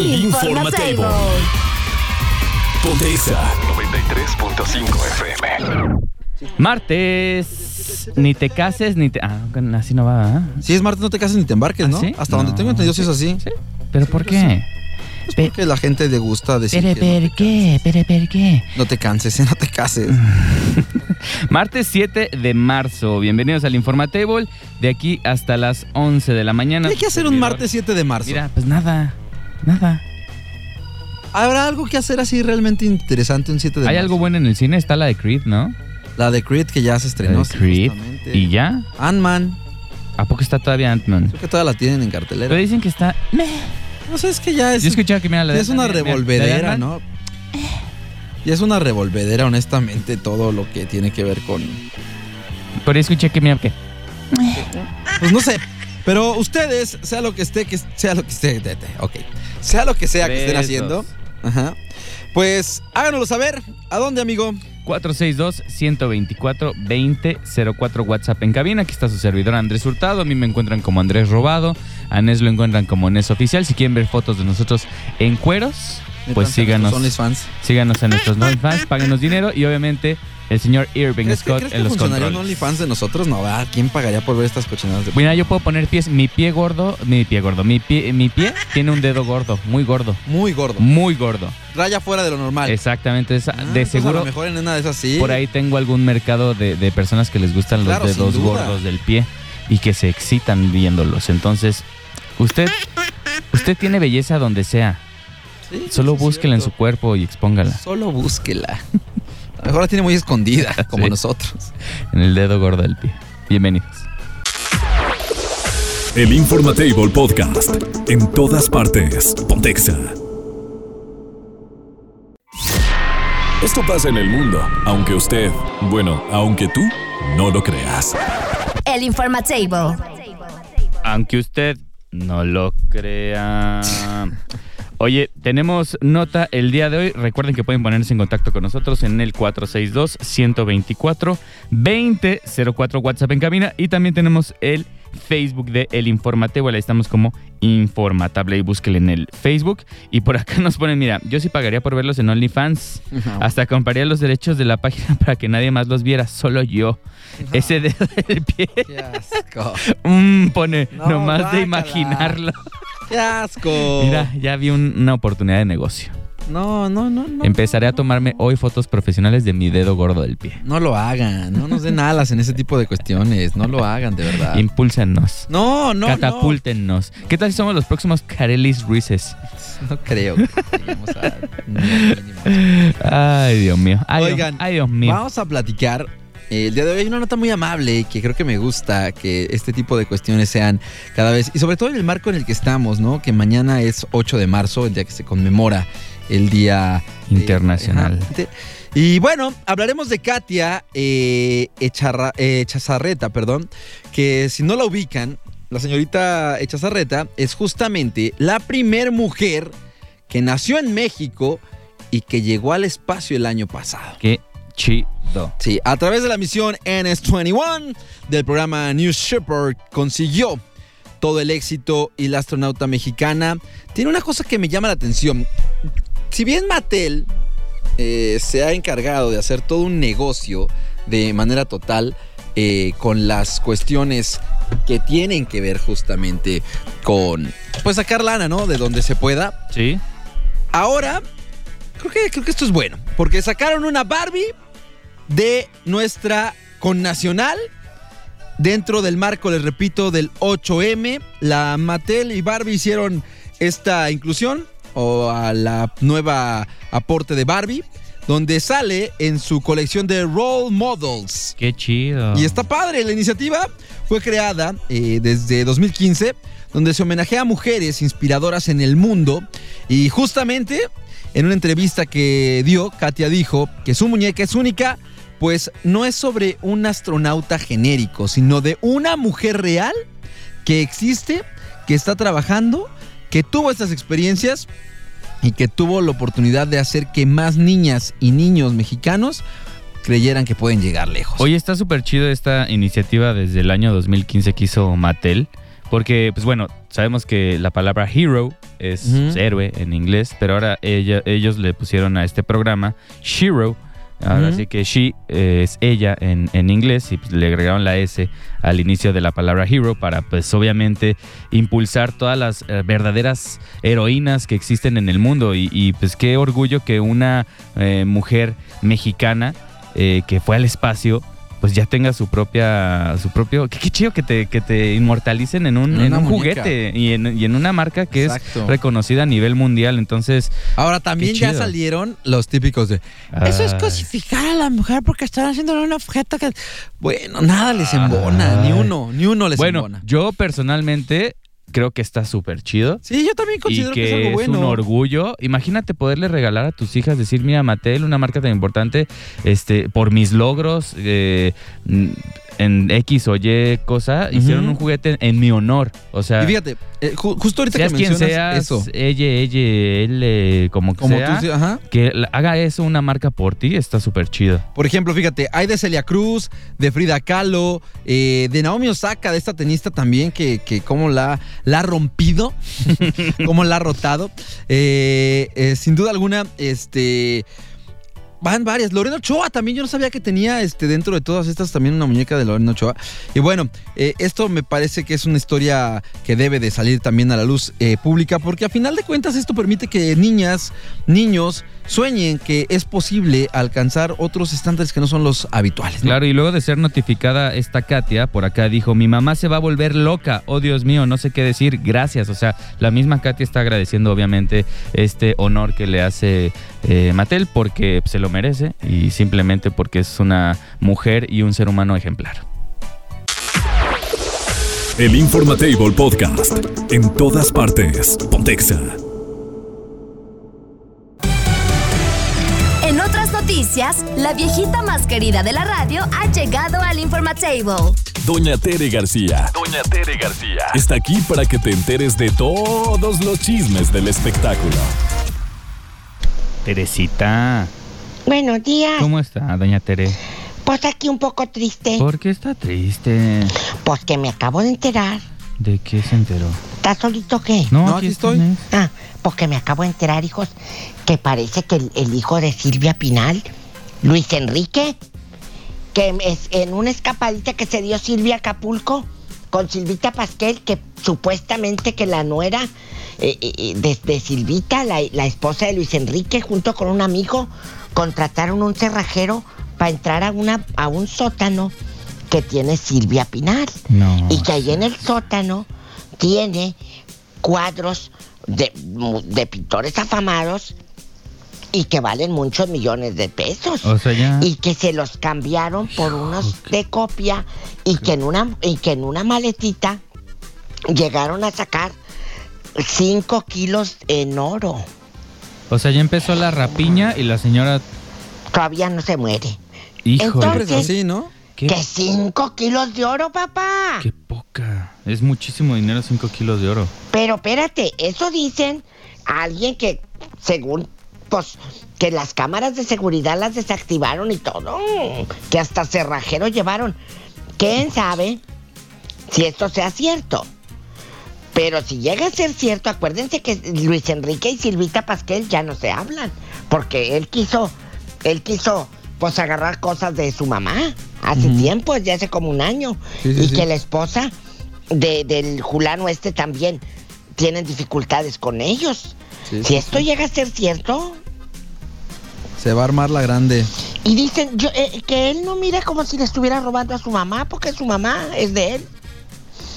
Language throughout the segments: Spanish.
Informatable. Ponte Exa 93.5 FM. Martes. Ni te cases, ni te. Ah, así no va, ¿ah? Si es martes, no te cases ni te embarques, ¿no? ¿Sí? Hasta donde tengo entendido, si es así. ¿Sí? ¿Pero por qué? Es porque la gente le gusta decir ¿Pero no por qué? ¿Pero por qué? No te canses, ¿eh? no te cases. Martes 7 de marzo. Bienvenidos al Informatable. De aquí hasta las 11 de la mañana. ¿Qué hay que hacer un martes 7 de marzo? Mira, pues nada. Nada. ¿Habrá algo que hacer así realmente interesante un 7 de Hay marzo? algo bueno en el cine. Está la de Creed, ¿no? La de Creed que ya se La estrenó. de sí, Creed. justamente. ¿Y ya? Ant-Man. ¿A poco está todavía Ant-Man? Creo que todavía la tienen en cartelera. Pero dicen que está. No sé, es que ya es, Yo escuchaba que mira la de es una mira, revolvedera, la de ¿no? Y es una revolvedera, honestamente, todo lo que tiene que ver con... Ahí escuché que mira que. Pues no sé. Pero ustedes, sea lo que esté, que sea lo que esté, de- de- ok. Sea lo que sea que estén haciendo. Ajá. Pues háganoslo saber. ¿A dónde, amigo? 462-124-2004 WhatsApp en cabina. Aquí está su servidor Andrés Hurtado. A mí me encuentran como Andrés Robado. A Nes lo encuentran como Nes Oficial. Si quieren ver fotos de nosotros en cueros, pues síganos. nuestros OnlyFans. Síganos en nuestros OnlyFans, páguenos dinero y obviamente el señor Irving ¿Crees que, Scott crees en que los funcionaría un controles. OnlyFans de nosotros? No, va. ¿Quién pagaría por ver estas cochinadas de... Mira, yo puedo poner pies, mi pie gordo, mi pie gordo, mi pie, mi pie tiene un dedo gordo, muy gordo, Muy gordo. muy gordo. Raya fuera de lo normal. Exactamente, esa- Ah, de entonces A seguro lo mejor en una de esas sí. por ahí tengo algún mercado de, de personas que les gustan los Claro, dedos gordos del pie y que se excitan viéndolos. Entonces, usted, usted tiene belleza donde sea. Sí, Solo sí, búsquela en su cuerpo y expóngala. Solo búsquela. A lo mejor la tiene muy escondida, como Sí. nosotros. En el dedo gordo del pie. Bienvenidos. El Informatable Podcast en todas partes. Pontexa. Esto pasa en el mundo, aunque usted, bueno, aunque tú no lo creas. El Informatable. Aunque usted no lo crea. Oye, tenemos nota el día de hoy. Recuerden que pueden ponerse en contacto con nosotros en el 462-124-2004 WhatsApp en cabina. Y también tenemos el Facebook de El Informatable. Ahí estamos como Informatable y búsquenle en el Facebook. Y por acá nos ponen, mira, yo sí pagaría por verlos en OnlyFans. Hasta compraría los derechos de la página para que nadie más los viera, solo yo. Ese dedo del pie. Qué asco. Mm, pone No, nomás de imaginarlo. Qué asco. Mira, ya vi un- una oportunidad de negocio. No, no, no, no. Empezaré a tomarme hoy fotos profesionales de mi dedo gordo del pie. No lo hagan. No nos den alas en ese tipo de cuestiones. No lo hagan, de verdad. Impúlsenos. No, no, Catapúltenos. ¿Qué tal si somos los próximos Carelis Ruices? no. No creo que lleguemos a ni al mínimo. Ay, Dios mío. Ay, Dios- Oigan, ay, Dios mío. Vamos a platicar. Eh, el día de hoy hay una nota muy amable que creo que me gusta que este tipo de cuestiones sean cada vez, y sobre todo en el marco en el que estamos, ¿no? Que mañana es 8 de marzo, el día que se conmemora el Día Internacional. de- y bueno, hablaremos de Katia eh, Echarra- eh, Echazarreta, perdón, que si no la ubican, la señorita Echazarreta es justamente la primer mujer que nació en México y que llegó al espacio el año pasado. Qué chido. Sí, a través de la misión NS-21 del programa New Shepard consiguió todo el éxito y la astronauta mexicana tiene una cosa que me llama la atención. Si bien Mattel eh, se ha encargado de hacer todo un negocio de manera total eh, con las cuestiones que tienen que ver justamente con, pues sacar lana, ¿no? De donde se pueda. ¿Sí? Ahora, creo que, creo que esto es bueno, porque sacaron una Barbie de nuestra connacional dentro del marco, les repito, del 8M. La Mattel y Barbie hicieron esta inclusión o a la nueva aporte de Barbie, donde sale en su colección de Role Models. Qué chido. Y está padre, la iniciativa fue creada eh, desde 2015, donde se homenajea a mujeres inspiradoras en el mundo. Y justamente en una entrevista que dio, Katia dijo que su muñeca es única, pues no es sobre un astronauta genérico, sino de una mujer real que existe, que está trabajando, que tuvo estas experiencias y que tuvo la oportunidad de hacer que más niñas y niños mexicanos creyeran que pueden llegar lejos. Oye, está súper chido esta iniciativa desde el año 2015 que hizo Mattel. Porque, pues bueno, sabemos que la palabra hero es héroe en inglés, pero ahora ella- ellos le pusieron a este programa Shiro. Ahora sí que she eh, es ella en, en inglés y pues, le agregaron la S al inicio de la palabra hero para pues obviamente impulsar todas las eh, verdaderas heroínas que existen en el mundo. Y, y, pues qué orgullo que una eh, mujer mexicana eh, que fue al espacio pues ya tenga su propia su propio qué, qué chido que te, que te inmortalicen en un, En un juguete y en, y en una marca que Exacto. es reconocida a nivel mundial. Entonces Ahora también ya salieron los típicos de eso es ay, cosificar a la mujer porque están haciendo un objeto que bueno nada les embona Ay. ni uno ni uno les bueno embona yo personalmente creo que está súper chido sí yo también y considero que que, es algo bueno un orgullo. Imagínate poderle regalar a tus hijas, decir, mira, Mattel, una marca tan importante, este, por mis logros eh, mm, en X o Y cosa, hicieron un juguete en mi honor. O sea, y fíjate eh, ju- justo ahorita seas que quien mencionas seas, eso ella, ella, él, eh, como que como sea, tú ajá que haga eso una marca por ti, está súper chido. Por ejemplo, fíjate, hay de Celia Cruz, de Frida Kahlo, eh, de Naomi Osaka, de esta tenista también, que, que cómo la, la ha rompido, cómo la ha rotado. Eh, eh, sin duda alguna, este. Van varias. Lorena Ochoa también, yo no sabía que tenía este, dentro de todas estas también una muñeca de Lorena Ochoa. Y bueno, eh, esto me parece que es una historia que debe de salir también a la luz eh, pública, porque a final de cuentas esto permite que niñas, niños sueñen que es posible alcanzar otros estándares que no son los habituales. Claro, y luego de ser notificada esta Katia, por acá dijo, mi mamá se va a volver loca, oh Dios mío, no sé qué decir, gracias. O sea, la misma Katia está agradeciendo obviamente este honor que le hace eh, Mattel porque se lo merece y simplemente porque es una mujer y un ser humano ejemplar. El Informatable Podcast. En todas partes. Pontexa. En otras noticias, la viejita más querida de la radio ha llegado al Informatable. Doña Tere García. Doña Tere García. Está aquí para que te enteres de todos los chismes del espectáculo. Teresita, Buenos días. ¿cómo está, doña Tere? Pues aquí un poco triste. ¿Por qué está triste? Pues que me acabo de enterar. ¿De qué se enteró? ¿Estás solito qué? No, aquí estoy. Ah, pues que me acabo de enterar, hijos, que parece que el, el hijo de Silvia Pinal, Luis Enrique, que es en una escapadita que se dio Silvia a Acapulco con Silvita Pasquel, que supuestamente que la nuera eh, eh, de, de Silvita, la, la esposa de Luis Enrique, junto con un amigo, contrataron un cerrajero para entrar a, una, a un sótano que tiene Silvia Pinal. No. Y que ahí en el sótano tiene cuadros de, de pintores afamados y que valen muchos millones de pesos. O sea, ya... Y que se los cambiaron por unos de copia y que en una, y que en una maletita llegaron a sacar 5 kilos en oro. O sea, ya empezó la rapiña y la señora... Todavía no se muere. Híjole, Entonces- Siempre es así, ¿no? qué, Que 5 kilos de oro, papá. qué poca. Es muchísimo dinero, 5 kilos de oro. Pero espérate, eso dicen a alguien que, según, pues, que las cámaras de seguridad las desactivaron y todo. Que hasta cerrajero llevaron. ¿Quién sabe si esto sea cierto? Pero si llega a ser cierto, acuérdense que Luis Enrique y Silvita Pasquel ya no se hablan. Porque él quiso, él quiso, pues, agarrar cosas de su mamá. Hace tiempo, ya hace como un año. Sí, sí, y sí. que la esposa de- del Julano este también tienen dificultades con ellos. Si esto llega a ser cierto, Se va a armar la grande. y dicen yo, eh, que él no mira como si le estuviera robando a su mamá, porque su mamá es de él,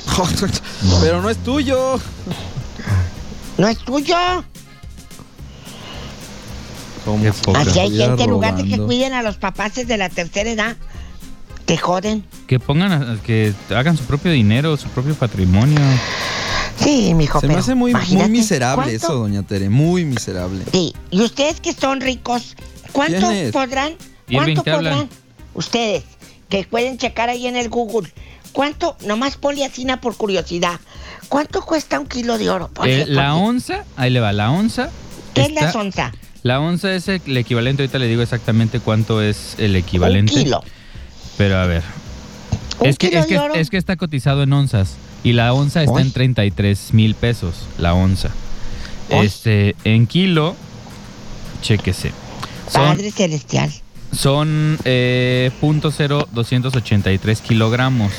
Pero no es tuyo. no es tuyo. ¿Cómo Qué se poca. Así hay gente, en lugar de que cuiden a los papás de la tercera edad, te joden. Que pongan, a- que hagan su propio dinero, su propio patrimonio. Sí, mijo, Se me hace muy, miserable ¿cuánto? eso, doña Tere. Muy miserable. Sí, y ustedes que son ricos, ¿cuánto ¿Quiénes? podrán? ¿Cuánto hablan. podrán? Ustedes, que pueden checar ahí en el Google. ¿Cuánto? Nomás poliacina por curiosidad. ¿Cuánto cuesta un kilo de oro? Por Eh, la onza, ahí le va, la onza. ¿Qué es la sonza? La onza es el equivalente, ahorita le digo exactamente cuánto es el Un equivalente. kilo. Pero a ver. Un Es que, kilo es, que, de oro. es que está cotizado en onzas. Y la onza está Uy. en 33 mil pesos. La onza. Este, en kilo, chéquese. Son, Padre celestial. Son eh, .0283 kilogramos.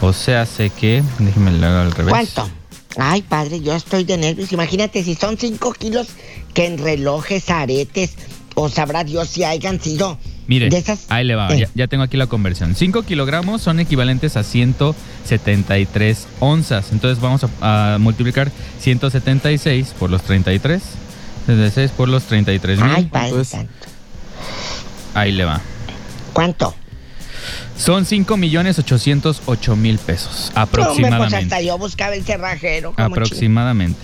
O sea, sé que. Déjeme le hago al revés. ¿Cuánto? Ay, padre, yo estoy de nervios. Imagínate si son 5 kilos que en relojes, aretes, o sabrá Dios si hayan sido Mire, de esas. ahí le va, Eh, ya, ya tengo aquí la conversión. 5 kilogramos son equivalentes a 173 onzas. Entonces vamos a, a multiplicar 176 por los 33. 76 por los 33 mil. Ay, padre es? santo. Ahí le va. ¿Cuánto? Son 5 millones 808 mil pesos. Hombre, pues Aproximadamente. hasta yo buscaba el cerrajero. aproximadamente.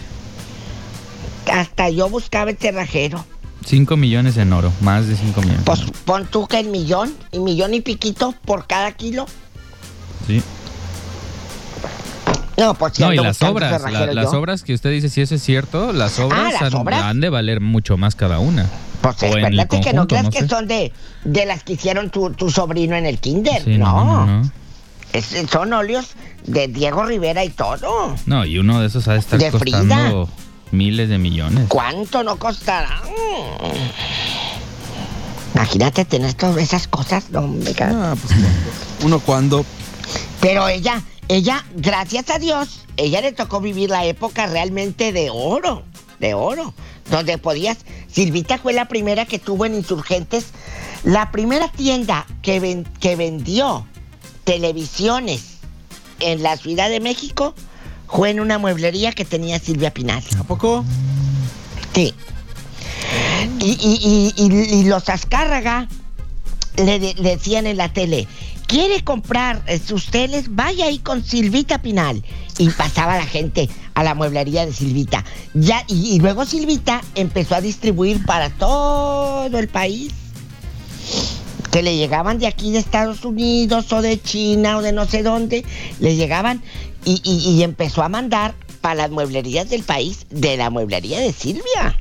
Hasta yo buscaba el cerrajero. 5 millones en oro. Más de 5 millones. Pues pon tú que el millón y millón y piquito por cada kilo. Sí. No, pues si No, y las obras. la- las obras que usted dice, si eso es cierto, las obras, las han, obras. han de valer mucho más cada una. Pues acuérdate que no creas no que sé. son de, de las que hicieron tu, tu sobrino en el kinder. Sí, no, no, no, no. Es- son óleos de Diego Rivera y todo. No, y uno de esos ha de estar De Frida. costando miles de millones. ¿Cuánto no costará? Imagínate tener todas esas cosas, no me Ah, pues uno cuando. Pero ella, ella, gracias a Dios, ella le tocó vivir la época realmente de oro, de oro, donde podías. Silvita fue la primera que tuvo en Insurgentes, la primera tienda que, ven- que vendió televisiones en la Ciudad de México fue en una mueblería que tenía Silvia Pinal. ¿A poco? Sí. Y, y- y- y- y los Azcárraga le, de- le decían en la tele, ¿quiere comprar eh, sus teles? Vaya ahí con Silvita Pinal. Y pasaba la gente a la mueblería de Silvita. Ya, y, luego Silvita empezó a distribuir para todo el país. Que le llegaban de aquí de Estados Unidos o de China o de no sé dónde. Le llegaban y, y- y empezó a mandar para las mueblerías del país de la mueblería de Silvia.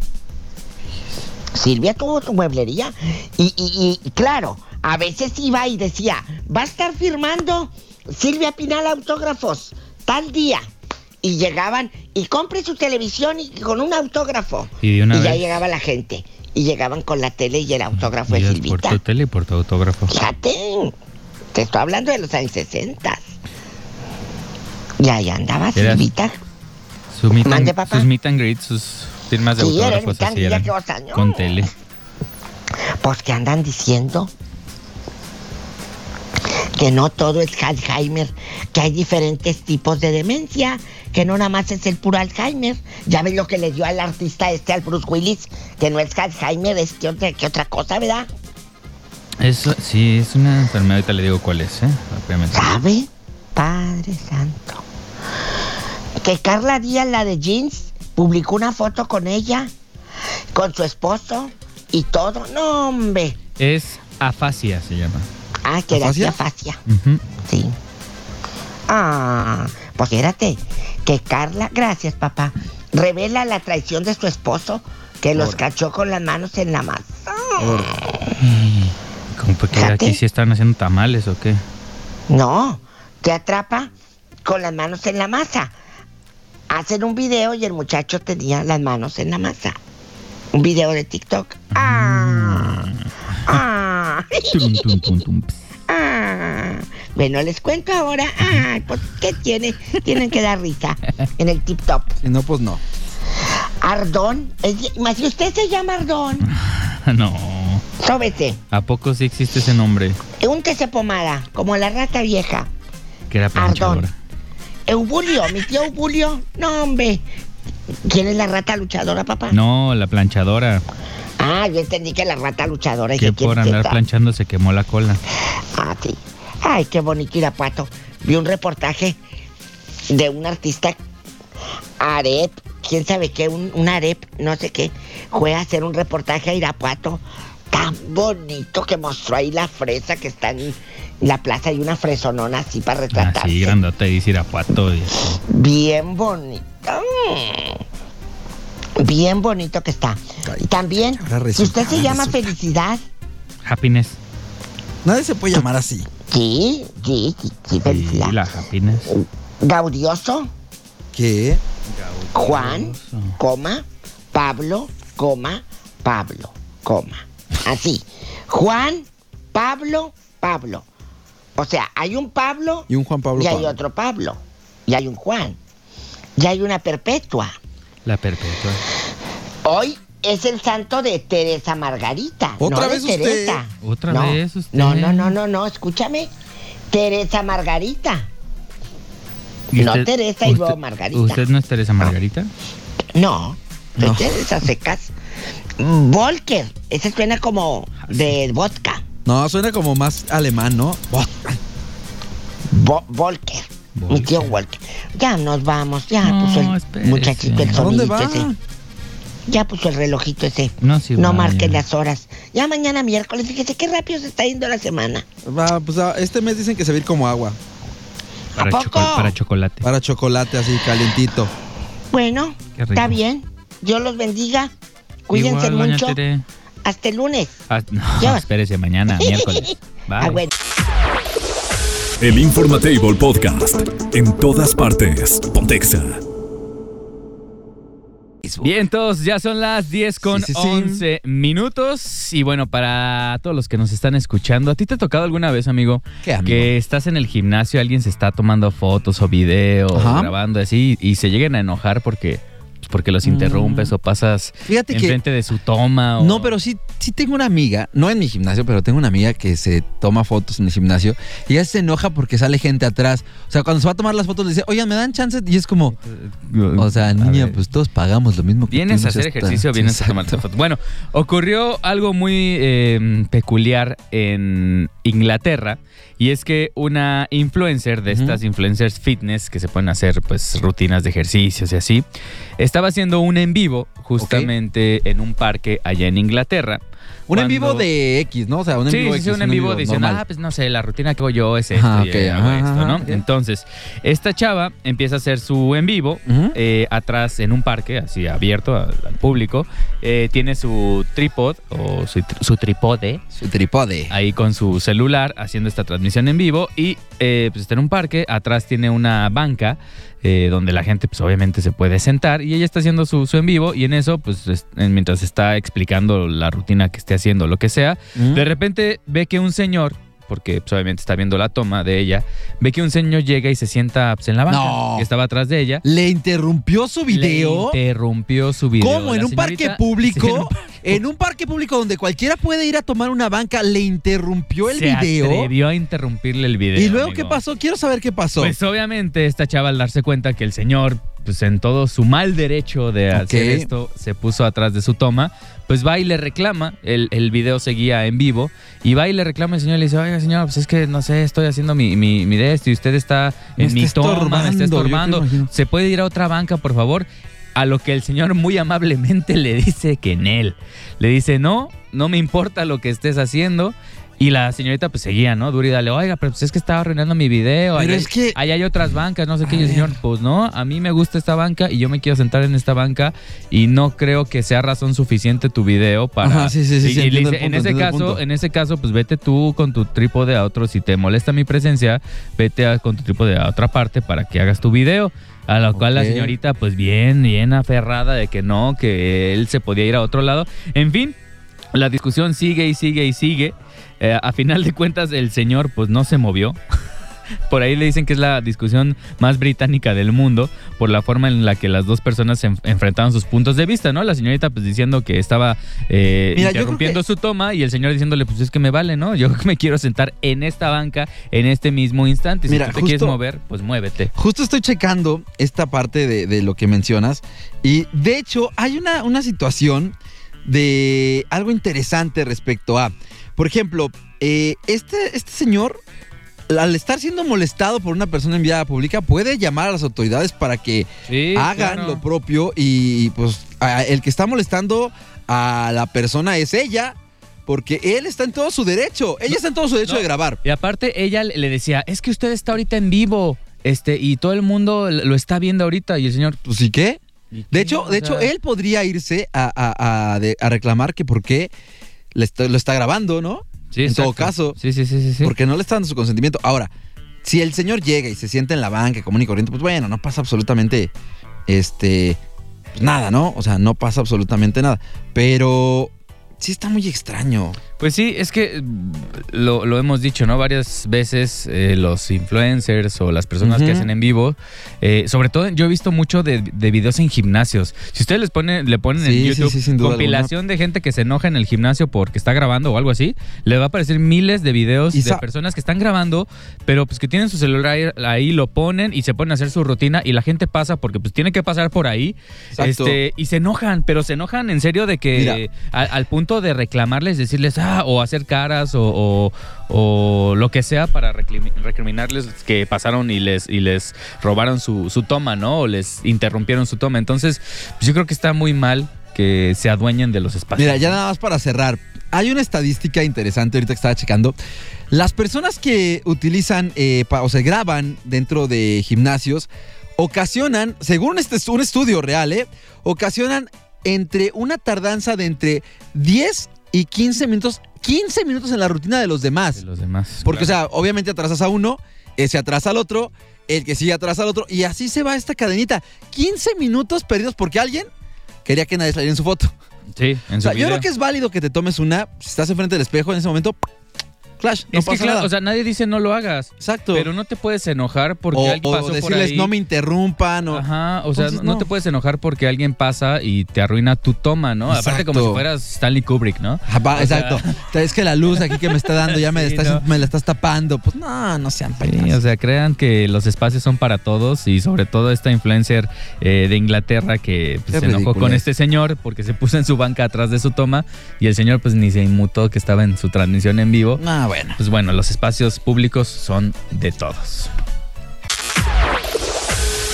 Silvia tuvo su mueblería y- y, claro, a veces iba y decía, va a estar firmando Silvia Pinal autógrafos tal día. Y llegaban y compre su televisión y con un autógrafo. Y de una ya vez. llegaba la gente. Y llegaban con la tele y el autógrafo de Días por Silvita. tu tele y por tu autógrafo. Fíjate, te estoy hablando de los años 60. Y ahí andaba Era- Silvita. Su meet and- papá. sus meet and greets, sus firmas de Sí, autógrafos así greet eran. Con tele. Pues que andan diciendo que no todo es Alzheimer, que hay diferentes tipos de demencia, que no nada más es el puro Alzheimer. Ya ves lo que le dio al artista este, al Bruce Willis, que no es Alzheimer, es que otra, que otra cosa, ¿verdad? Eso, sí, es una enfermedad, ahorita le digo cuál es, ¿eh? Rápidamente. ¿Sabe? Padre Santo. Que Carla Díaz, la de Jeans, publicó una foto con ella, con su esposo y todo. No, hombre. Es afasia, se llama. Ah, que era afasia. Ujú. Sí. Ah, pues fíjate, que Carla, gracias papá, revela la traición de su esposo, que los cachó con las manos en la masa. ¿Cómo fue que aquí sí están haciendo tamales o qué? No, te atrapa con las manos en la masa. Hacen un video y el muchacho tenía las manos en la masa. Un video de TikTok. Ah, Tum, tum, tum, tum. ah. Bueno, les cuento ahora. Ah, pues, ¿qué tiene? Tienen que dar risa en el TikTok. Si no, pues no. Ardón. es- mas si usted se llama Ardón, No. sóbete. ¿A poco sí existe ese nombre? Úntese pomada, como la rata vieja. Que era planchadora. Eubulio, mi tío Eubulio. No, hombre. ¿Quién es la rata luchadora, papá? No, la planchadora. Ah, yo entendí que la rata luchadora. Que por andar planchando se quemó la cola. Ah, sí. Ay, qué bonito Irapuato. Vi un reportaje de un artista Arep, quién sabe qué, un, un Arep, no sé qué, fue a hacer un reportaje a Irapuato tan bonito que mostró ahí la fresa que está en la plaza y una fresonona así para retratarse. Así, grandota y dice Irapuato. Bien bonito. Mm. Bien bonito que está. Y también, si usted se llama. Felicidad, Happiness. Nadie se puede llamar así. sí, sí, sí, sí, Felicidad. Sí, la happiness. Gaudioso, ¿Qué? Juan, coma, Pablo, coma, Pablo, coma. Así. Juan, Pablo, Pablo. O sea, hay un Pablo Y un Juan Pablo y hay Pablo. otro Pablo. Y hay un Juan. Y hay una perpetua. La perpetua. Hoy es el santo de Teresa Margarita. ¿Otra no de vez usted? Teresa. ¿Otra No, vez usted? No, no, no, no, no, escúchame. Teresa Margarita. ¿Y No Teresa y luego Margarita. ¿Usted no es Teresa Margarita? No, de No. Teresa secas. Volker, ese suena como de vodka. No, suena como más alemán, ¿no? Buah. Mi tío Volker. Ya nos vamos, ya No, puso el espérese. muchachito el ¿A dónde sonidito ese. Ya puso el relojito ese. No, sí no marquen las horas. Ya mañana miércoles, fíjese qué rápido se está yendo la semana. Va, pues ah, este mes dicen que se va a ir como agua. Para, ¿A poco? choco- para chocolate. Para chocolate así, calientito. Bueno, está bien. Dios los bendiga. Cuídense Igual, mucho. Tere. Hasta el lunes. Ah, no, espérese, mañana, miércoles. Bye. Ah, bueno. El Informatable Podcast. En todas partes. Pontexa. Bien, todos, ya son las 10 con Sí, sí, sí. 11 minutos. Y bueno, para todos los que nos están escuchando, ¿a ti te ha tocado alguna vez, amigo, ¿Qué, amigo? que estás en el gimnasio, alguien se está tomando fotos o videos, grabando así, y se lleguen a enojar porque, porque los interrumpes o pasas Fíjate que enfrente de su toma? O... No, pero sí, sí tengo una amiga, no en mi gimnasio, pero tengo una amiga que se toma fotos en el gimnasio y ella se enoja porque sale gente atrás. O sea, cuando se va a tomar las fotos le dice, oigan, ¿me dan chance? Y es como, o sea, A niña, ver. pues todos pagamos lo mismo que Vienes a hacer seas tan- ejercicio, vienes a Exacto. tomarte fotos. Bueno, ocurrió algo muy eh, peculiar en Inglaterra y es que una influencer de estas influencers fitness que se pueden hacer pues rutinas de ejercicios y así, estaba haciendo un en vivo justamente en un parque allá en Inglaterra. Un en vivo de X, ¿no? O sea, un en Sí, vivo sí, X, sí, un en vivo diciendo, ah, pues no sé, la rutina que hago yo es esto Ajá, y ok, hago esto, ¿no? Entonces, esta chava empieza a hacer su en vivo eh, atrás en un parque, así abierto al, al público. Eh, tiene su trípod o su, su trípode Su tripode. ahí con su celular haciendo esta transmisión en vivo y eh, pues está en un parque, atrás tiene una banca eh, donde la gente pues obviamente se puede sentar y ella está haciendo su, su en vivo y en eso pues es- en- mientras está explicando la rutina que esté haciendo, lo que sea, de repente ve que un señor, porque pues, obviamente está viendo la toma de ella, ve que un señor llega y se sienta pues, en la banca No. que estaba atrás de ella. ¿Le interrumpió su video? Le interrumpió su video. ¿Cómo? ¿En un parque público? Sí, en un par- En un parque público donde cualquiera puede ir a tomar una banca, ¿le interrumpió el se video? atrevió a interrumpirle el video. ¿Y luego amigo. qué pasó? Quiero saber qué pasó. Pues obviamente esta chava al darse cuenta que el señor, pues en todo su mal derecho de hacer esto, se puso atrás de su toma, pues va y le reclama, el, el video seguía en vivo, y va y le reclama al señor y le dice, oiga señor, pues es que no sé, estoy haciendo mi, mi, mi de esto y usted está Me en mi está toma, me está estorbando, se puede ir a otra banca, por favor. A lo que el señor muy amablemente le dice que en él. Le dice, no, no me importa lo que estés haciendo. Y la señorita pues seguía, ¿no? Dura y dale, oiga, pero pues es que estaba arruinando mi video. Pero allá- es que- Allá hay otras bancas, no sé qué. Y el señor, pues no, a mí me gusta esta banca y yo me quiero sentar en esta banca y no creo que sea razón suficiente tu video para... Ajá, sí, sí, sí, Y- sí, y le dice, en ese caso, en ese caso, pues vete tú con tu trípode a otro. Si te molesta mi presencia, vete a- con tu trípode a otra parte para que hagas tu video. A lo cual la señorita, pues bien, bien aferrada de que no, que él se podía ir a otro lado. En fin, la discusión sigue y sigue y sigue. Eh, a final de cuentas, el señor, pues no se movió. Por ahí le dicen que es la discusión más británica del mundo por la forma en la que las dos personas se en- enfrentaban sus puntos de vista, ¿no? La señorita pues diciendo que estaba eh, Mira, interrumpiendo que- su toma y el señor diciéndole pues es que me vale, ¿no? Yo me quiero sentar en esta banca en este mismo instante. Si Mira, tú te quieres justo- mover, pues muévete. Justo estoy checando esta parte de, de lo que mencionas y de hecho hay una, una situación de algo interesante respecto a, por ejemplo, eh, este, este señor, al estar siendo molestado por una persona en vía pública, puede llamar a las autoridades para que Sí, hagan claro. lo propio y pues a- el que está molestando a la persona es ella. Porque él está en todo su derecho. Ella está en todo su derecho no. de grabar. Y aparte ella le decía, es que usted está ahorita en vivo. Este, y todo el mundo lo está viendo ahorita. Y el señor, Pues ¿y qué? ¿Y De hecho, de hecho, él podría irse a, a- a de- a reclamar que por qué le está- lo está grabando, ¿no? sí, en todo caso. Sí, sí, sí, sí. sí. Porque no le está dando su consentimiento. Ahora, si el señor llega y se sienta en la banca común y corriente, pues bueno, no pasa absolutamente este pues nada, ¿no? O sea, no pasa absolutamente nada. Pero sí está muy extraño. Pues sí, es que mm, lo, lo hemos dicho, ¿no? Varias veces eh, los influencers o las personas que hacen en vivo, eh, sobre todo yo he visto mucho de, de videos en gimnasios. Si ustedes les ponen, le ponen Sí, en YouTube sí, compilación de gente que se enoja en el gimnasio porque está grabando o algo así, le va a aparecer miles de videos Y de personas que están grabando, pero pues que tienen su celular ahí, ahí, lo ponen y se ponen a hacer su rutina y la gente pasa porque pues tiene que pasar por ahí Exacto. este, y se enojan, pero se enojan en serio de que al punto de reclamarles, decirles, ah, o hacer caras o, o- lo que sea para recriminarles que pasaron y les, y les robaron su, toma, ¿no? O les interrumpieron su toma. Entonces, pues yo creo que está muy mal que se adueñen de los espacios. Mira, ya nada más para cerrar. Hay una estadística interesante ahorita que estaba checando. Las personas que utilizan eh, o se graban dentro de gimnasios ocasionan, según este es un estudio real, ¿eh? ocasionan entre una tardanza de entre 10 y 15 minutos, 15 minutos en la rutina de los demás. De los demás. Porque, claro. o sea, obviamente atrasas a uno, ese atrasa al otro, el que sigue atrasa al otro, y así se va esta cadenita. 15 minutos perdidos porque alguien quería que nadie saliera en su foto. Sí, en O su sea, yo creo que es válido que te tomes una, si estás enfrente del espejo en ese momento, flash, no es que pasa claro, nada. o sea, nadie dice no lo hagas. Exacto. Pero no te puedes enojar porque o, alguien o pasó por decirles ahí. no me interrumpan, o... Ajá, o sea, Entonces, no, no. te puedes enojar porque alguien pasa y te arruina tu toma, ¿no? Aparte como si fueras Stanley Kubrick, ¿no? Ah, o sea- exacto. es que la luz aquí que me está dando ya me, Sí, estás- no. me la estás tapando. Pues no, no sean Sí, payasos. o sea, crean que los espacios son para todos y sobre todo esta influencer eh, de Inglaterra que pues, se enojó ridículo con es. este señor porque se puso en su banca atrás de su toma y el señor pues ni se inmutó que estaba en su transmisión en vivo. Ah, bueno. Pues bueno, los espacios públicos son de todos.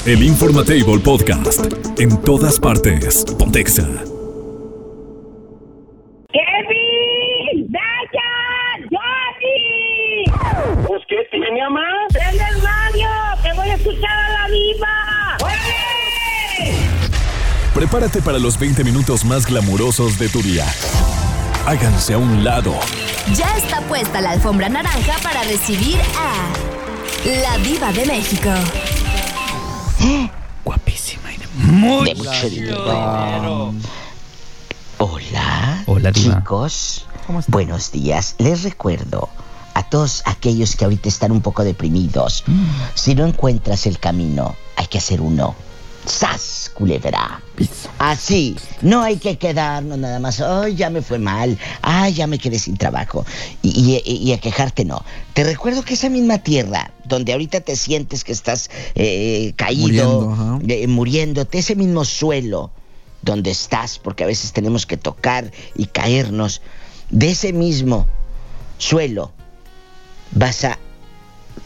El Informatable Podcast. En todas partes. Pontexa. ¡Kevin! ¡Dayan! ¡Johnny! Pues qué tiene mamá. ¡Prende el radio! ¡Que voy a escuchar a la viva! ¡Órale! Prepárate para los 20 minutos más glamurosos de tu día. Háganse a un lado. Ya está puesta la alfombra naranja para recibir a la diva de México. Guapísima y de muy De mucho dinero. Hola. Hola, diva. Chicos, buenos días. Les recuerdo a todos aquellos que ahorita están un poco deprimidos. Mm. Si no encuentras el camino, hay que hacer uno. ¡Sas, culebra! Así, no hay que quedarnos nada más. Ay, ya me fue mal. Ay, ya me quedé sin trabajo. Y, y- y a quejarte no. Te recuerdo que esa misma tierra, donde ahorita te sientes que estás eh, caído, Muriendo, eh, muriéndote, ese mismo suelo donde estás, porque a veces tenemos que tocar y caernos, de ese mismo suelo vas a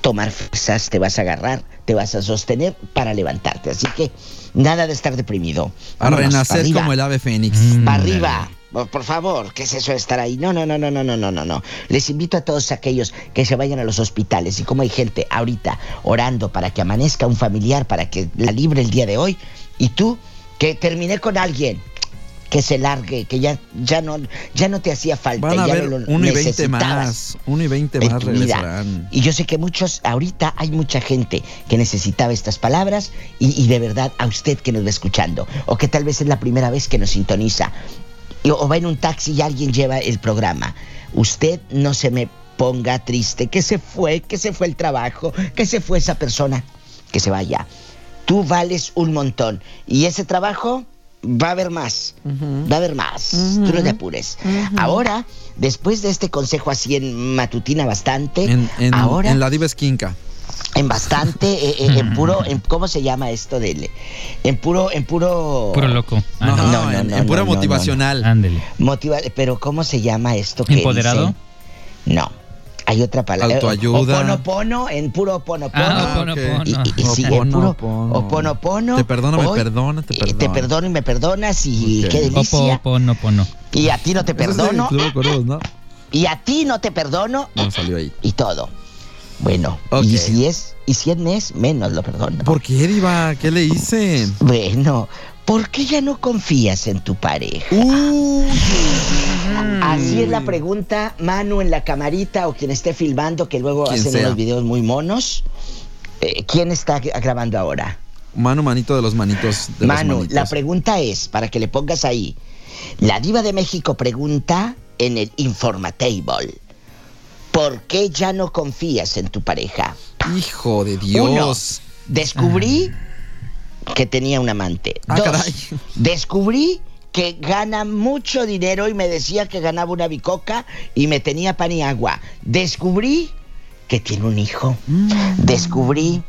tomar fuerzas, te vas a agarrar, te vas a sostener para levantarte. Así que nada de estar deprimido. A Vámonos, renacer como el ave fénix. Mm, para arriba. Oh, por favor, ¿qué es eso de estar ahí? No, no, no, no, no, no, no, no. Les invito a todos aquellos que se vayan a los hospitales y como hay gente ahorita orando para que amanezca un familiar, para que la libre el día de hoy, y tú que terminé con alguien, que se largue, que ya, ya no, ya no te hacía falta, Van a ya haber no lo 1 y 20 necesitabas más. 1 y 20 en más regresarán. Y yo sé que muchos, ahorita hay mucha gente que necesitaba estas palabras y, y de verdad a usted que nos va escuchando, o que tal vez es la primera vez que nos sintoniza, y- o va en un taxi y alguien lleva el programa. Usted no se me ponga triste, que se fue, que se fue el trabajo, que se fue esa persona, que se vaya. Tú vales un montón. Y ese trabajo va a haber más. Va a haber más. Tú no te apures. Ahora, después de este consejo así en matutina bastante, En, en- ahora en la diva esquinca. en bastante, eh, eh, en puro, en, ¿cómo se llama esto del? En puro, en puro. Puro loco. Ah, No, no. no, no, en, no, en pura no, no, no. motivacional. Ándele. Motiva, pero ¿cómo se llama esto? que ¿Empoderado? dicen? No. Hay otra palabra. Autoayuda. Oponopono, en puro oponopono. Ah, opono, ok. opono. Y, y- sí, en puro Oponopono. oponopono. Te perdono, me Hoy, perdonas, te eh, Te perdono. perdono y me perdonas y Ok. qué Opo, delicia. opo, no, pono. Y a ti no te es perdono. Y a ti no te perdono. No salió ahí. Y todo. Bueno, y si es, y si es mes, menos lo perdono. ¿Por qué, diva? ¿Qué le hice? Bueno, ¿por qué ya no confías en tu pareja? Uy. Así es la pregunta, Manu en la camarita o quien esté filmando, que luego hacen sea. unos videos muy monos. Eh, ¿Quién está gra- grabando ahora? Manu, manito de los manitos. De los Manu, manitos. la pregunta es, para que le pongas ahí, la diva de México pregunta en el Informatable, ¿por qué ya no confías en tu pareja? Hijo de Uno, Dios. descubrí que tenía un amante. Ah, Dos, caray. descubrí que gana mucho dinero y me decía que ganaba una bicoca y me tenía pan y agua. Descubrí que tiene un hijo. Mm. Descubrí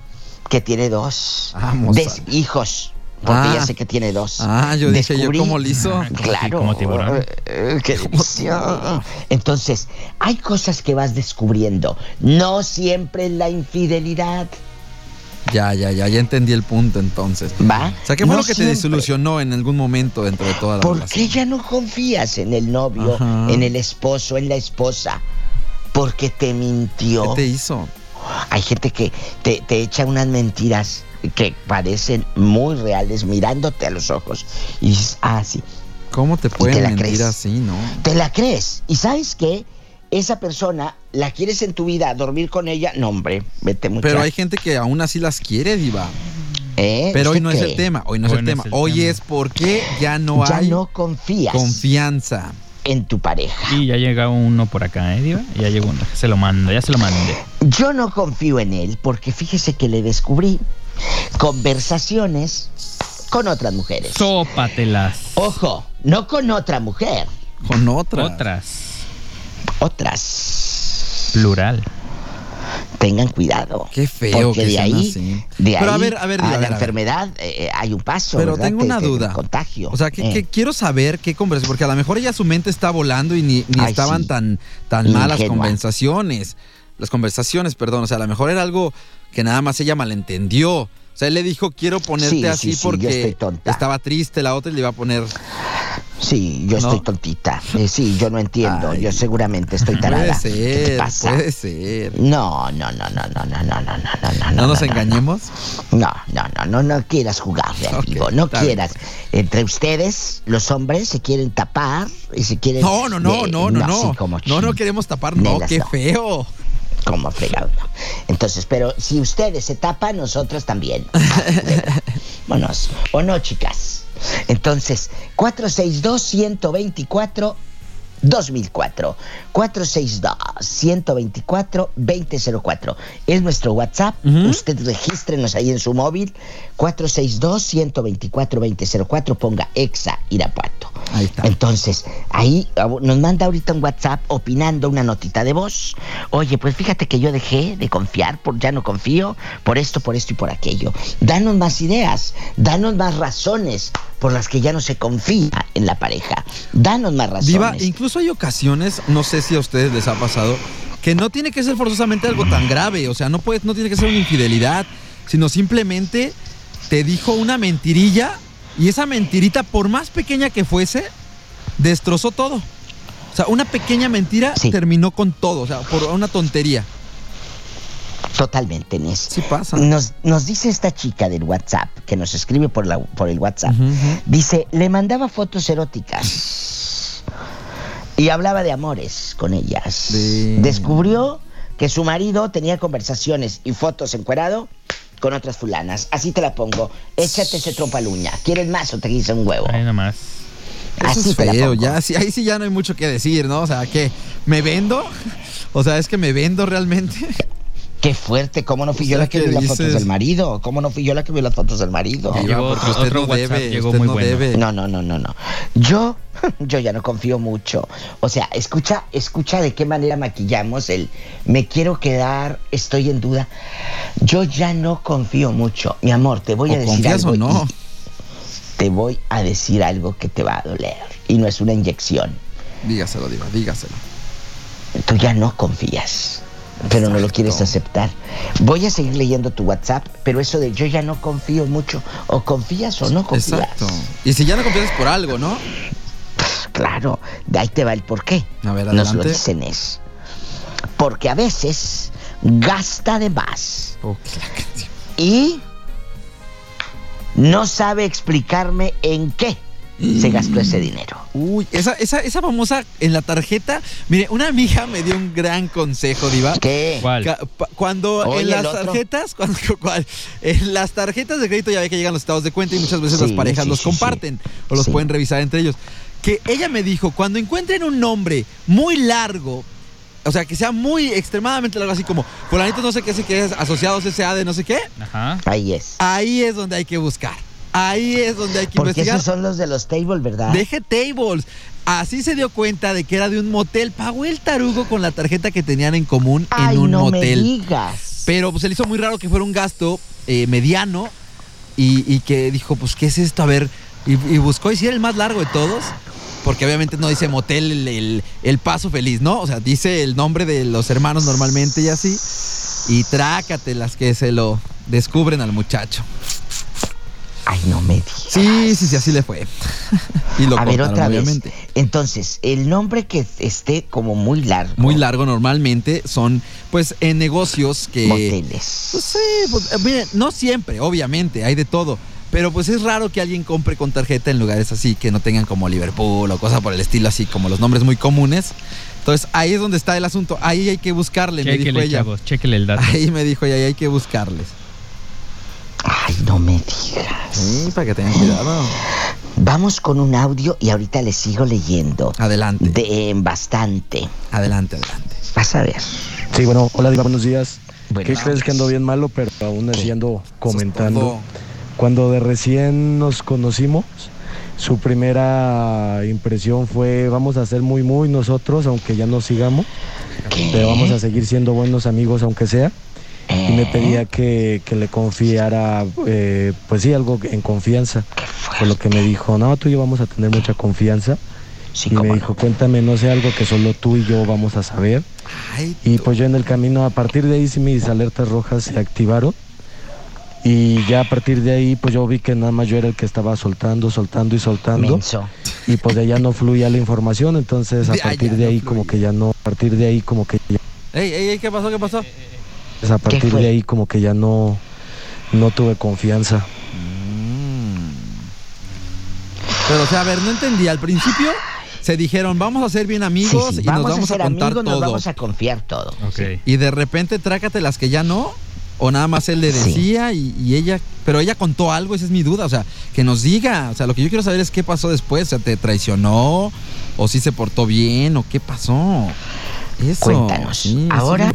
que tiene dos Vamos Des- a- hijos. Porque Ah. ya sé que tiene dos. Ah, yo dije, ¿yo le hizo? Ah, como Claro. como tiburón. eh, eh, qué. Entonces, hay cosas que vas descubriendo. No siempre la infidelidad. Ya, ya, ya, ya entendí el punto entonces. ¿Va? O sea, ¿qué fue No lo que te siempre. desilusionó en algún momento dentro de toda la ¿Por relación? qué ya no confías en el novio, Ajá. en el esposo, en la esposa? Porque te mintió. ¿Qué te hizo? Hay gente que te, te echa unas mentiras que parecen muy reales mirándote a los ojos. Y dices, ah, sí, ¿Cómo te pueden te la mentir crees. así, no? te la crees. ¿Y sabes qué? Esa persona, ¿la quieres en tu vida? ¿Dormir con ella? No, hombre, vete mucho. Pero hay gente que aún así las quiere, diva. ¿Eh? Pero hoy ¿Usted no es el tema, hoy no es Hoy el no es tema. el Hoy tema. es porque ya no ya hay no confías confianza. en tu pareja. Y ya llega uno por acá, ¿eh, Diva? Ya llegó uno. Se lo mando, ya se lo mandé. Yo no confío en él porque fíjese que le descubrí conversaciones con otras mujeres. Sópatelas. Ojo, no con otra mujer, Con otra. Otras. Otras. Plural. Tengan cuidado. Qué feo porque que de ahí, así. de Pero a ahí ver, a ver, a la a ver, a ver. enfermedad eh, hay un paso. Pero ¿verdad? tengo Te- una te- duda. contagio. O sea, que, Eh. que quiero saber qué conversación, porque a lo mejor ella su mente está volando y ni, ni Ay, estaban sí. tan, tan malas conversaciones. Las conversaciones, perdón. O sea, a lo mejor era algo que nada más ella malentendió. O sea, él le dijo, quiero ponerte Sí, sí, así sí, yo porque estoy tonta. estaba triste, la otra y le iba a poner... Sí, yo ¿No? estoy tontita. Eh, sí, yo no entiendo. Ay. yo seguramente estoy tarada. Puede ¿Qué te ser, pasa? puede ser. No, no, no, no, no, no, no, no, no, no, no. ¿No nos no, engañemos? No, no, no, no, no quieras jugarle al Ok, vivo, no bien. quieras. Entre ustedes, los hombres se quieren tapar y se quieren. No, no, no, de- no, no, no. como No, no queremos tapar, no, qué no. feo. Como fregado. Entonces, pero si ustedes se tapan, nosotros también. Vámonos. ¿O no, chicas? Entonces, 462-124. 2004 462-124-2004 es nuestro WhatsApp. Usted regístrenos ahí en su móvil. 462-124-2004. Ponga Exa Irapuato. Ahí está. Entonces, ahí ah, nos manda ahorita un WhatsApp opinando una notita de voz. Oye, pues fíjate que yo dejé de confiar, por, ya no confío, por esto, por esto y por aquello. Danos más ideas, danos más razones por las que ya no se confía en la pareja. Danos más razones. Diva, incluso hay ocasiones, no sé si a ustedes les ha pasado, que no tiene que ser forzosamente algo tan grave. O sea, no, puede, no tiene que ser una infidelidad, sino simplemente te dijo una mentirilla y esa mentirita, por más pequeña que fuese, destrozó todo. O sea, una pequeña mentira Sí. terminó con todo, o sea, por una tontería. Totalmente, Nes. Sí pasa. Nos, nos dice esta chica del WhatsApp, que nos escribe por, la, por el WhatsApp, dice, le mandaba fotos eróticas y hablaba de amores con ellas. Sí. Descubrió que su marido tenía conversaciones y fotos encuerado con otras fulanas. Así te la pongo. Échate ese trompaluña. ¿Quieres más o te quise un huevo? Ahí nomás. Eso Así es te la feo, ya, sí, ahí sí ya no hay mucho que decir, ¿no? O sea, ¿qué? ¿Me vendo? O sea, es que me vendo realmente. Qué fuerte, ¿cómo no fui yo la que ¿qué vi las fotos del marido? ¿Cómo no fui yo la que vi las fotos del marido? Llegó porque otro- usted otro no WhatsApp, debe, llegó usted muy no bueno. debe. No, no, no, no, no. Yo, yo ya no confío mucho. O sea, escucha, escucha de qué manera maquillamos el me quiero quedar, estoy en duda. Yo ya no confío mucho. Mi amor, te voy a ¿O decir confías algo. o no? Te voy a decir algo que te va a doler. Y no es una inyección. Dígaselo, Diva, dígaselo. Tú ya no confías. Pero no lo quieres aceptar. Voy a seguir leyendo tu WhatsApp, pero eso de yo ya no confío mucho, o confías o no confías. Exacto. Y si ya no confías por algo, ¿no? Claro, de ahí te va el porqué. A ver, Nos lo dicen es. Porque a veces gasta de más Ok, la canción. y no sabe explicarme en qué se gastó ese dinero. Uy, esa, esa, esa famosa en la tarjeta. Mire, una amiga me dio un gran consejo, Diva. ¿Qué? ¿Cuál? Cuando Oye, en las tarjetas, cuando, cuál? en las tarjetas de crédito ya ve que llegan los estados de cuenta y muchas veces Sí, las parejas sí, los sí, comparten o los Sí. pueden revisar entre ellos. Que ella me dijo, cuando encuentren un nombre muy largo, o sea, que sea muy extremadamente largo, así como fulanito no sé qué, sé qué es, asociados SA de no sé qué, Ajá. Ahí es. ahí es donde hay que buscar. Ahí es donde hay que Porque investigar. esos son los de los tables, ¿verdad? Deje tables. Así se dio cuenta de que era de un motel. Pagó el tarugo con la tarjeta que tenían en común Ay, en un no me motel. digas. Pero pues se le hizo muy raro que fuera un gasto eh, mediano y, y que dijo, pues, ¿qué es esto? A ver, y, y buscó y si era el más largo de todos. Porque obviamente no dice motel el, el- el paso feliz, ¿no? O sea, dice el nombre de los hermanos normalmente y así. Y trácate las que se lo descubren al muchacho. Ay, no me digas. Sí, sí, sí, así le fue. y lo a ver, otra vez. Entonces, el nombre que esté como muy largo. Muy largo normalmente son, pues, en negocios que... Moteles. Pues sí, pues, eh, miren, no siempre, obviamente, hay de todo. Pero pues es raro que alguien compre con tarjeta en lugares así que no tengan como Liverpool o cosas por el estilo, así como los nombres muy comunes. Entonces ahí es donde está el asunto. Ahí hay que buscarle, me dijo ella. chavos, chéquele el dato. Ahí me dijo ella, ahí hay que buscarles. Ay, no me digas. Sí, para que tengan cuidado. Vamos con un audio y ahorita le sigo leyendo. Adelante, De bastante. adelante, adelante. Vas a ver. Sí, bueno, hola Diva, buenos días. Buenos ¿Qué crees que ando bien malo, pero aún así ando comentando? Cuando de recién nos conocimos, su primera impresión fue vamos a ser muy muy nosotros, aunque ya no sigamos, ¿Qué? pero vamos a seguir siendo buenos amigos aunque sea. Y me ¿Eh? pedía que, que le confiara, eh, pues sí, algo en confianza. Fue lo que me dijo, no, tú y yo vamos a tener mucha confianza. Sí, y me no. dijo, cuéntame, no sé, algo que solo tú y yo vamos a saber. Ay, Y pues yo en el camino, a partir de ahí sí mis alertas rojas se activaron. Y ya a partir de ahí, pues yo vi que nada más yo era el que estaba soltando, soltando y soltando. Menso. Y pues de allá no fluía la información. Entonces a partir de no ahí como fluía. que ya no, a partir de ahí como que ya, Ey, ey, ey, ¿qué pasó? ¿Qué pasó? pues, a partir de ahí como que ya no, no tuve confianza. Mm. Pero, o sea, a ver, no entendí. Al principio se dijeron, vamos a ser bien amigos sí, y nos vamos, vamos a a, ser contar amigos, nos todo. vamos a confiar todo. Y de repente trácate las que ya no. O nada más él le Sí. decía y, y ella. Pero ella contó algo, esa es mi duda. O sea, que nos diga. O sea, lo que yo quiero saber es qué pasó después. O sea, ¿te traicionó? ¿O si se portó bien? ¿O qué pasó? Eso. Cuéntanos. sí, Ahora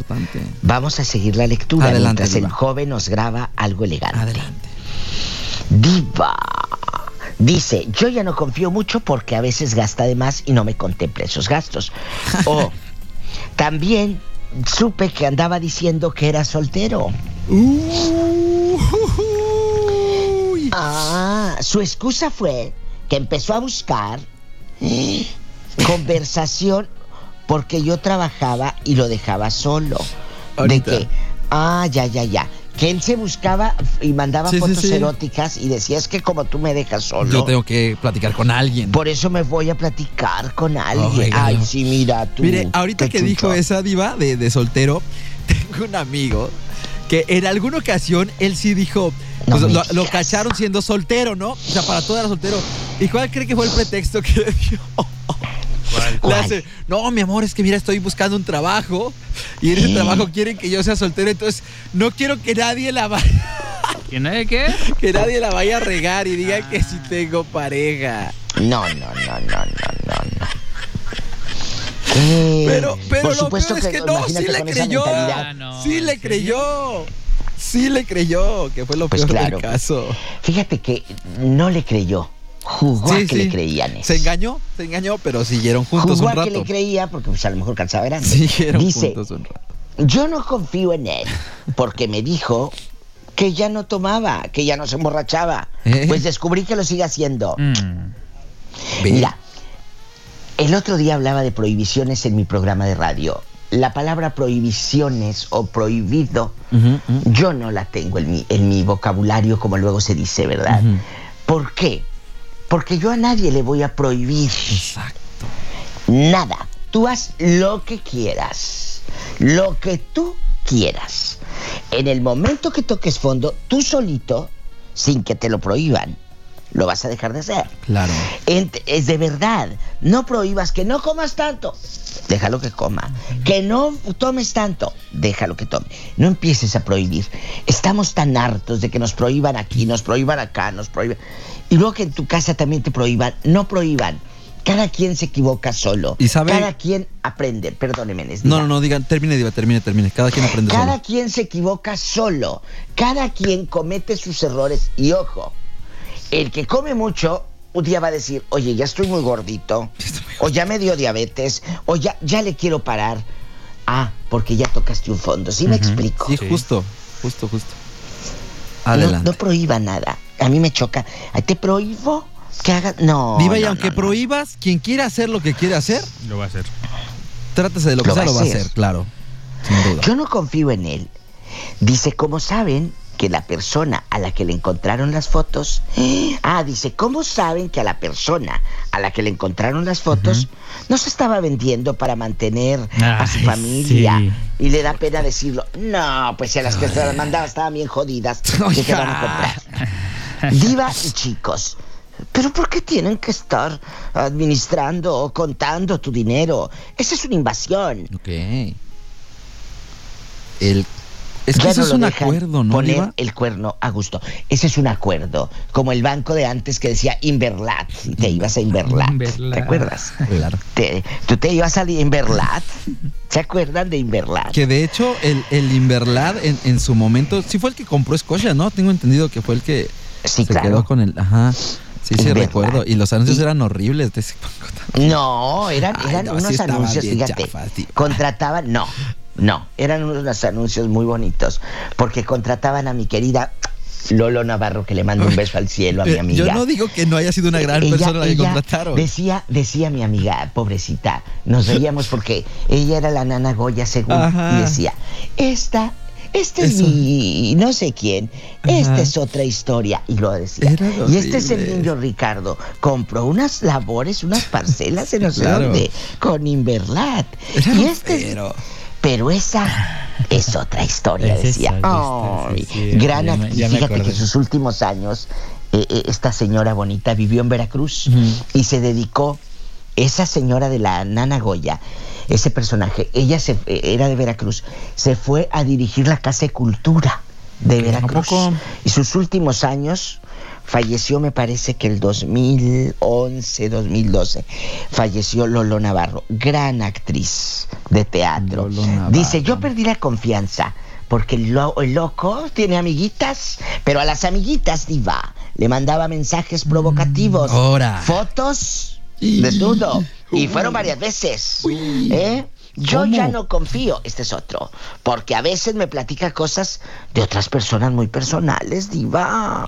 vamos a seguir la lectura Adelante, mientras el joven nos graba algo elegante. Adelante. Diva. Dice, yo ya no confío mucho porque a veces gasta de más y no me contempla esos gastos. O también supe que andaba diciendo que era soltero. Ah, su excusa fue que empezó a buscar conversación porque yo trabajaba y lo dejaba solo. Ahorita. De que, ah, ya, ya, ya. Que él se buscaba y mandaba Sí, fotos sí. eróticas y decía, es que como tú me dejas solo, Yo tengo que platicar con alguien. por eso me voy a platicar con alguien. Ay, sí, mira tú. Mire, ahorita que dijo esa diva de, de soltero, tengo un amigo que en alguna ocasión él sí dijo, pues, lo, cacharon siendo soltero, ¿no? O sea, para todo era soltero. ¿Y cuál cree que fue el pretexto que dio? Hace, no, mi amor, es que mira, estoy buscando un trabajo y en ese ¿Qué? trabajo quieren que yo sea soltero, entonces no quiero que nadie la vaya, ¿Quién es qué? que nadie la vaya a regar y diga que sí tengo pareja. No, no, no, no, no, no, no. Pero, pero Por lo peor es que no, imagínate sí le creyó. Ah, no, sí ¿en le creyó. Sí le creyó, que fue lo Pues peor claro. del caso. Fíjate que no le creyó. Jugó a que sí. le creían. Se engañó, se engañó, pero siguieron juntos Jugó un a que le rato. creía porque pues, a lo mejor calzaba grande. Siguieron Dice, juntos un rato. yo no confío en él porque me dijo que ya no tomaba, que ya no se emborrachaba. ¿Eh? Pues descubrí que lo sigue haciendo. Mm. Mira, el otro día hablaba de prohibiciones en mi programa de radio. La palabra prohibiciones o prohibido, yo no la tengo en mi, en mi vocabulario como luego se dice, ¿verdad? ¿Por qué? Porque yo a nadie le voy a prohibir Exacto. nada. Tú haz lo que quieras, lo que tú quieras. En el momento que toques fondo, tú solito, sin que te lo prohíban, lo vas a dejar de hacer. Claro. Es de verdad. No prohíbas que no comas tanto. Déjalo que coma. Que no tomes tanto. Déjalo que tome. No empieces a prohibir. Estamos tan hartos de que nos prohíban aquí, nos prohíban acá, nos prohíban. Y luego que en tu casa también te prohíban. No prohíban. Cada quien se equivoca solo. ¿Y sabe- Cada quien aprende. Perdóneme, No, diga. no, no, digan, termine, Diva, termine, termine. Cada quien aprende Cada solo. quien se equivoca solo. Cada quien comete sus errores. Y ojo, el que come mucho, un día va a decir, oye, ya estoy muy gordito. O ya me dio diabetes. O ya, ya le quiero parar. Ah, porque ya tocaste un fondo. ¿Sí me explico? Sí, Sí. justo, justo, justo. No, Adelante. no prohíba nada. A mí me choca. ¿Te prohíbo que hagas? No. Diva, y no, aunque no, no. prohíbas, quien quiera hacer lo que quiere hacer, Lo va a hacer. trátese de lo que Lo sea, va lo va a hacer. claro. Sin duda. Yo no confío en él. Dice, ¿cómo saben que la persona a la que le encontraron las fotos... Ah, dice, ¿cómo saben que a la persona a la que le encontraron las fotos no se estaba vendiendo para mantener a su Ay, familia? sí. Y le da pena decirlo. No, pues si a las que se las mandaba estaban bien jodidas. ¿Qué te van a comprar? Diva y chicos. ¿Pero por qué tienen que estar administrando o contando tu dinero? Esa es una invasión. Ok. El, es que Ya eso no es un acuerdo, ¿no, Poner el cuerno a gusto. Ese es un acuerdo. Como el banco de antes que decía Inverlat. Y te ibas a Inverlat. Inverlat. ¿Te acuerdas? Claro. Te- ¿Tú te ibas a Inverlat? ¿Se acuerdan de Inverlat? Que de hecho, el, el Inverlad en, en su momento, sí fue el que compró Scotia, ¿no? Tengo entendido que fue el que Sí, se claro. quedó con el. Ajá. Sí, sí, Inverlad. recuerdo. Y los anuncios Y- eran horribles de ese banco también. No, eran, Ay, eran no, unos anuncios, fíjate. chafas, contrataban, no, no, eran unos anuncios muy bonitos. Porque contrataban a mi querida Lolo Navarro, que le mando un beso al cielo a mi Eh, amiga. Yo no digo que no haya sido una gran Ella- persona la que contrataron. Decía, decía mi amiga, pobrecita, nos reíamos porque ella era la nana Goya según Ajá. y decía, esta, este es mi no sé quién, Ajá. esta es otra historia. Y lo decía. Y este es el niño Ricardo, compró unas labores, unas parcelas en no sé Claro. dónde, con Inverlat. Era y este es- pero- esa es otra historia, Es decía. esa, sí, sí, gran actriz. Fíjate que acordé. sus últimos años, eh, eh, esta señora bonita vivió en Veracruz y se dedicó, esa señora de la Nana Goya, ese personaje, ella se, eh, era de Veracruz, se fue a dirigir la Casa de Cultura de Veracruz. poco? Y sus últimos años falleció, me parece que el 2011, 2012, falleció Lolo Navarro, gran actriz de teatro. Dice, yo perdí la confianza. Porque el, lo- el loco tiene amiguitas, pero a las amiguitas, diva, le mandaba mensajes provocativos. Ahora. Fotos, desnudo. Y fueron varias veces. ¿Eh? Yo ¿Cómo? ya no confío, este es otro, porque a veces me platica cosas de otras personas muy personales, diva.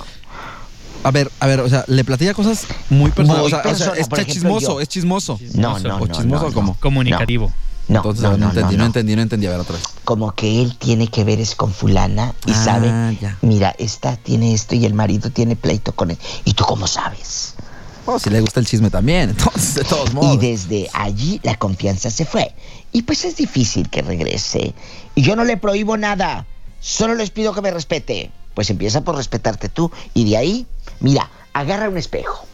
A ver, a ver, o sea, le platica cosas muy personales. Muy o sea, o sea, personal, es ejemplo, chismoso, yo. es chismoso. No, no, ¿O no, chismoso no, o cómo? no. Comunicativo. No, Entonces, no, no, entendí, no, no. entendí, no entendí. A ver, otra vez. Como que él tiene que ver es con fulana y Ah, sabe, ya. mira, esta tiene esto y el marido tiene pleito con él. ¿Y tú cómo sabes? Oh, si le gusta el chisme también, entonces, de todos modos. Y desde allí la confianza se fue. Y pues es difícil que regrese. Y yo no le prohíbo nada. Solo les pido que me respete. Pues empieza por respetarte tú. Y de ahí, mira, agarra un espejo.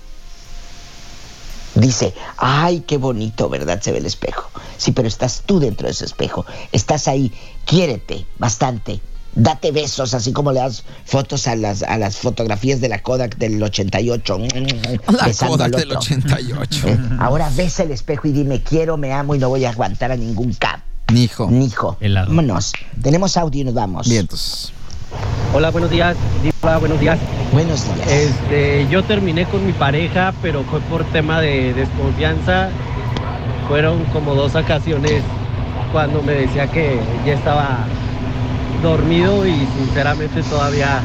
Dice, ay, qué bonito, ¿verdad? Se ve el espejo. Sí, pero estás tú dentro de ese espejo. Estás ahí. Quiérete bastante. Date besos, así como le das fotos a las, a las fotografías de la Kodak del 88. La besando Kodak al del otro. 88. Eh, Ahora ves el espejo y dime quiero, me amo y no voy a aguantar a ningún cap. Nijo. Nijo. Helado. Vámonos. Tenemos audio y nos vamos. Vientos. Hola, buenos días. Diva, buenos días. Buenos días. Este, yo terminé con mi pareja, pero fue por tema de desconfianza. Fueron como dos ocasiones cuando me decía que ya estaba dormido y sinceramente todavía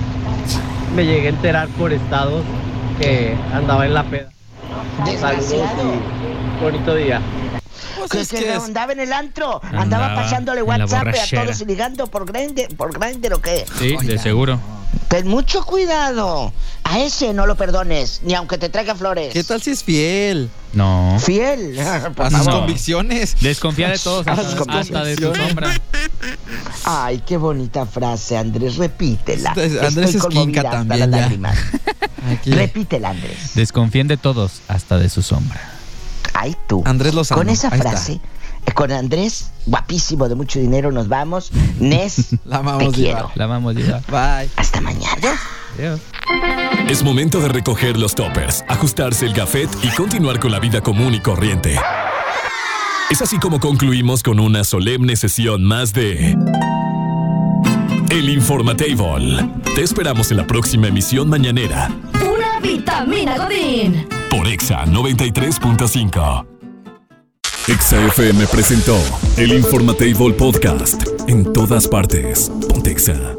me llegué a enterar por estados que andaba en la peda. Saludos y bonito día. Que, es que que es- andaba en el antro, andaba, Andaba pasándole WhatsApp a todos y ligando por Grindr, por Grindr o qué. Sí, de seguro. Ten mucho cuidado. A ese no lo perdones, ni aunque te traiga flores. ¿Qué tal si es fiel? No. Fiel. A sus convicciones. Desconfía de todos, A hasta, sus hasta de tu convicciones. sombra. Ay, qué bonita frase, Andrés, repítela. Este- Andrés Estoy Esquinca hasta también, las ya. lágrimas. Aquí. Repítela, Andrés. Desconfíen de todos, hasta de su sombra. Ay, tú. Andrés Lozano. Con esa frase, eh, con Andrés, guapísimo, de mucho dinero, nos vamos. Nes, La te vamos quiero. llevar. La vamos a llevar. Bye. Hasta mañana. Adiós. Es momento de recoger los toppers, ajustarse el gafet y continuar con la vida común y corriente. Es así como concluimos con una solemne sesión más de El Informatable. Te esperamos en la próxima emisión mañanera Pura vitamina Godín. Por Exa 93.5. Exa FM presentó El Informatable Podcast. En todas partes. Pontexa.